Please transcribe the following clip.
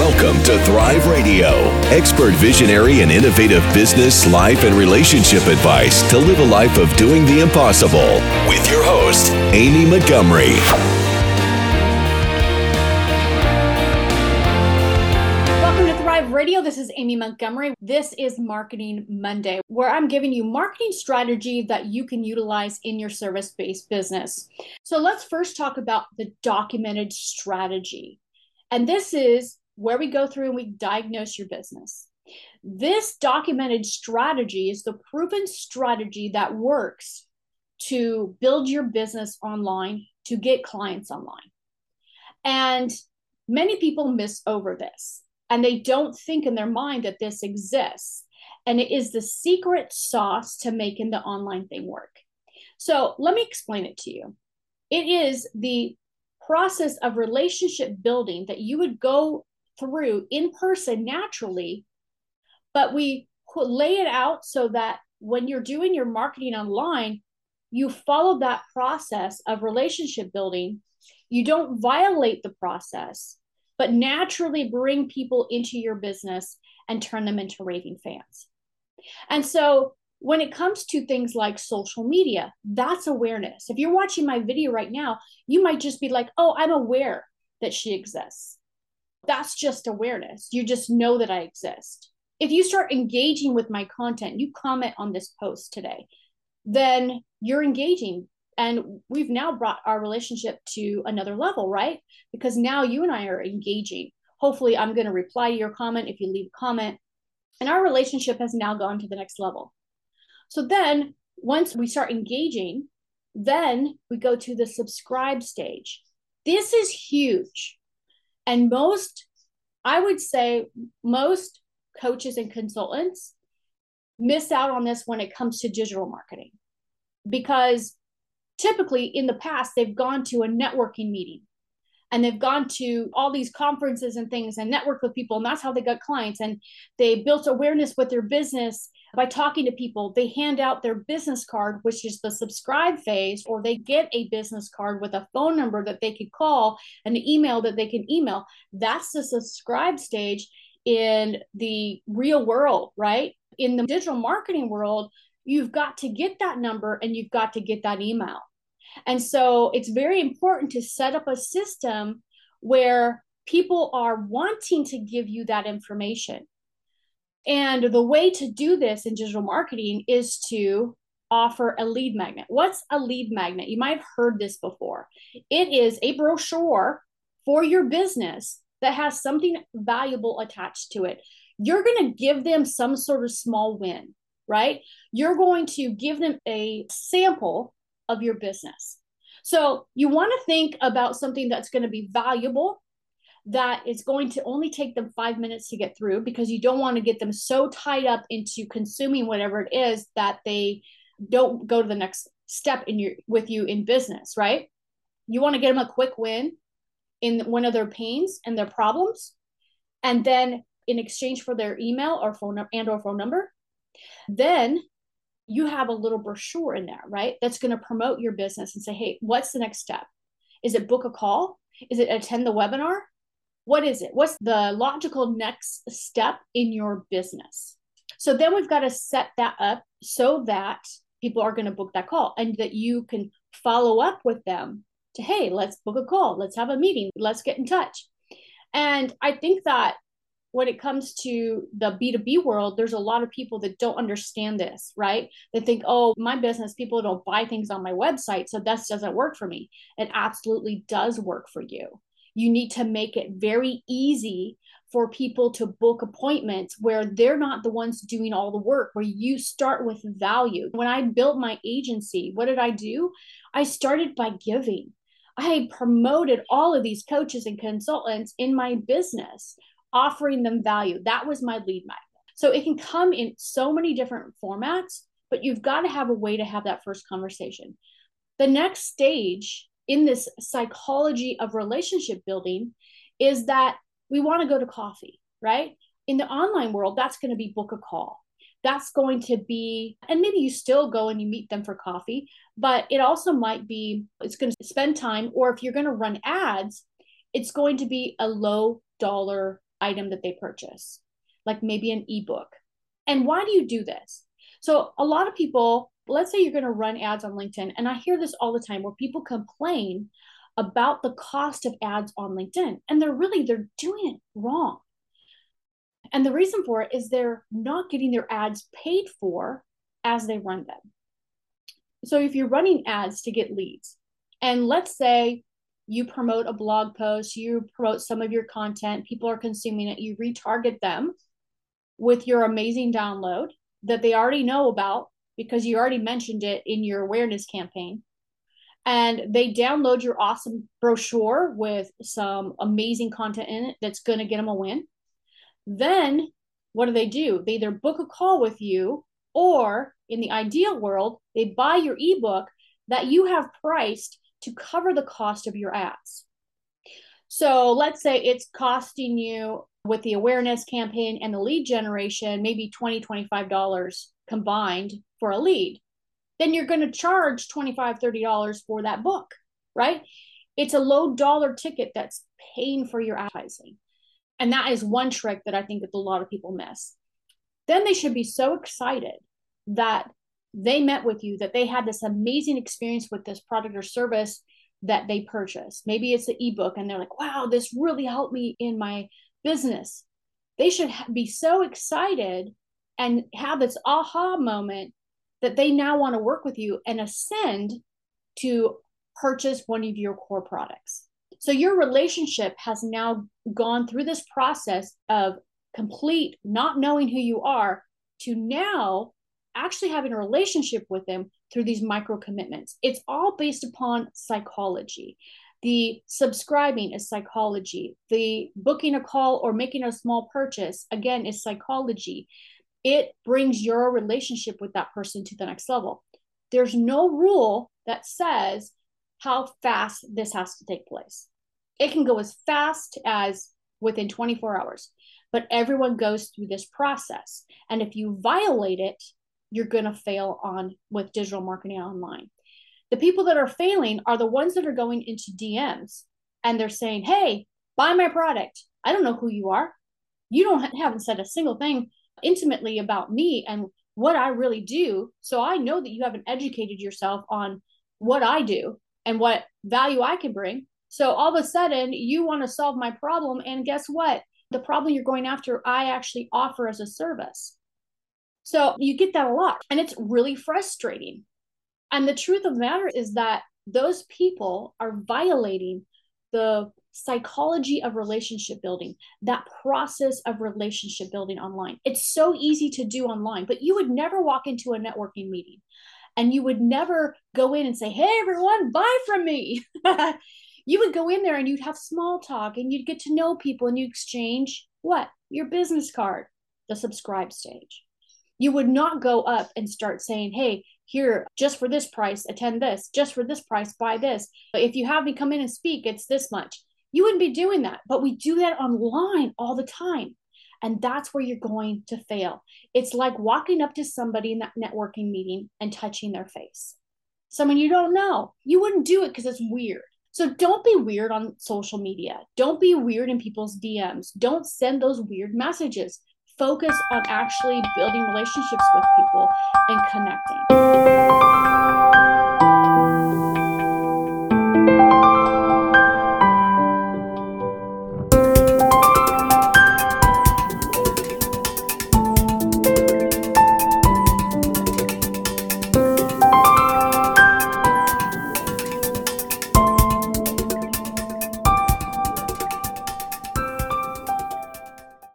Welcome to Thrive Radio, expert visionary and innovative business, life, and relationship advice to live a life of doing the impossible. With your host, Amy Montgomery. Welcome to Thrive Radio. This is Amy Montgomery. This is Marketing Monday, where I'm giving you marketing strategy that you can utilize in your service based business. So let's first talk about the documented strategy. And this is where we go through and we diagnose your business. This documented strategy is the proven strategy that works to build your business online, to get clients online. And many people miss over this and they don't think in their mind that this exists. And it is the secret sauce to making the online thing work. So let me explain it to you. It is the process of relationship building that you would go through in person naturally, but we lay it out so that when you're doing your marketing online, you follow that process of relationship building. You don't violate the process, but naturally bring people into your business and turn them into raving fans. And so when it comes to things like social media, that's awareness. If you're watching my video right now, you might just be like, oh, I'm aware that she exists that's just awareness. You just know that I exist. If you start engaging with my content, you comment on this post today, then you're engaging. And we've now brought our relationship to another level, right? Because now you and I are engaging. Hopefully, I'm going to reply to your comment if you leave a comment. And our relationship has now gone to the next level. So then, once we start engaging, then we go to the subscribe stage. This is huge and most, I would say, most coaches and consultants miss out on this when it comes to digital marketing. Because typically in the past they've gone to a networking meeting and they've gone to all these conferences and things and networked with people and that's how they got clients and they built awareness with their business by talking to people they hand out their business card which is the subscribe phase or they get a business card with a phone number that they could call and an email that they can email. That's the subscribe stage in the real world right? In the digital marketing world you've got to get that number and you've got to get that email. And so it's very important to set up a system where people are wanting to give you that information. And the way to do this in digital marketing is to offer a lead magnet. What's a lead magnet? You might have heard this before. It is a brochure for your business that has something valuable attached to it. You're going to give them some sort of small win, right? You're going to give them a sample of your business. So you want to think about something that's going to be valuable, that is going to only take them five minutes to get through because you don't want to get them so tied up into consuming whatever it is that they don't go to the next step in your with you in business, right? You want to get them a quick win in one of their pains and their problems, and then in exchange for their email or phone and or phone number, then you have a little brochure in there, right? That's going to promote your business and say, hey, what's the next step? Is it book a call? Is it attend the webinar? What is it? What's the logical next step in your business? So then we've got to set that up so that people are going to book that call and that you can follow up with them to, hey, let's book a call, let's have a meeting, let's get in touch. And I think that when it comes to the B2B world, there's a lot of people that don't understand this, right? They think, oh, my business, people don't buy things on my website, so this doesn't work for me. It absolutely does work for you. You need to make it very easy for people to book appointments where they're not the ones doing all the work, where you start with value. When I built my agency, what did I do? I started by giving. I promoted all of these coaches and consultants in my business offering them value. That was my lead magnet. So it can come in so many different formats, but you've got to have a way to have that first conversation. The next stage in this psychology of relationship building is that we want to go to coffee, right? In the online world, that's going to be book a call. That's going to be, and maybe you still go and you meet them for coffee, but it also might be, it's going to spend time, or if you're going to run ads, it's going to be a low dollar item that they purchase, like maybe an ebook. And why do you do this? So, a lot of people, let's say you're going to run ads on LinkedIn, and I hear this all the time where people complain about the cost of ads on LinkedIn, and they're really they're doing it wrong. And the reason for it is they're not getting their ads paid for as they run them. So if you're running ads to get leads, and let's say you promote a blog post, you promote some of your content, people are consuming it, you retarget them with your amazing download that they already know about because you already mentioned it in your awareness campaign. And they download your awesome brochure with some amazing content in it that's going to get them a win. Then what do they do? They either book a call with you or in the ideal world, they buy your ebook that you have priced to cover the cost of your ads. So let's say it's costing you with the awareness campaign and the lead generation, maybe $20, $25 combined for a lead. Then you're going to charge $25, $30 for that book, right? It's a low dollar ticket that's paying for your advertising. And that is one trick that I think that a lot of people miss. Then they should be so excited that they met with you, that they had this amazing experience with this product or service that they purchased. Maybe it's an ebook and they're like, wow, this really helped me in my business. They should be so excited and have this aha moment that they now want to work with you and ascend to purchase one of your core products. So your relationship has now gone through this process of complete not knowing who you are to now actually having a relationship with them through these micro commitments. It's all based upon psychology. The subscribing is psychology. The booking a call or making a small purchase, again, is psychology. It brings your relationship with that person to the next level. There's no rule that says how fast this has to take place. It can go as fast as within 24 hours, but everyone goes through this process. And if you violate it, you're going to fail on with digital marketing online. The people that are failing are the ones that are going into DMs and they're saying, "Hey, buy my product." I don't know who you are. You don't ha- haven't said a single thing intimately about me and what I really do. So I know that you haven't educated yourself on what I do and what value I can bring. So all of a sudden, you want to solve my problem. And guess what? The problem you're going after, I actually offer as a service. So you get that a lot. And it's really frustrating. And the truth of the matter is that those people are violating the psychology of relationship building, that process of relationship building online. It's so easy to do online, but you would never walk into a networking meeting and you would never go in and say, Hey, everyone, buy from me. you would go in there and you'd have small talk and you'd get to know people and you exchange what? Your business card, the subscribe stage. You would not go up and start saying, hey, here, just for this price, attend this, just for this price, buy this. But if you have me come in and speak, it's this much. You wouldn't be doing that. But we do that online all the time. And that's where you're going to fail. It's like walking up to somebody in that networking meeting and touching their face. Someone you don't know. You wouldn't do it because it's weird. So don't be weird on social media. Don't be weird in people's DMs. Don't send those weird messages. Focus on actually building relationships with people and connecting.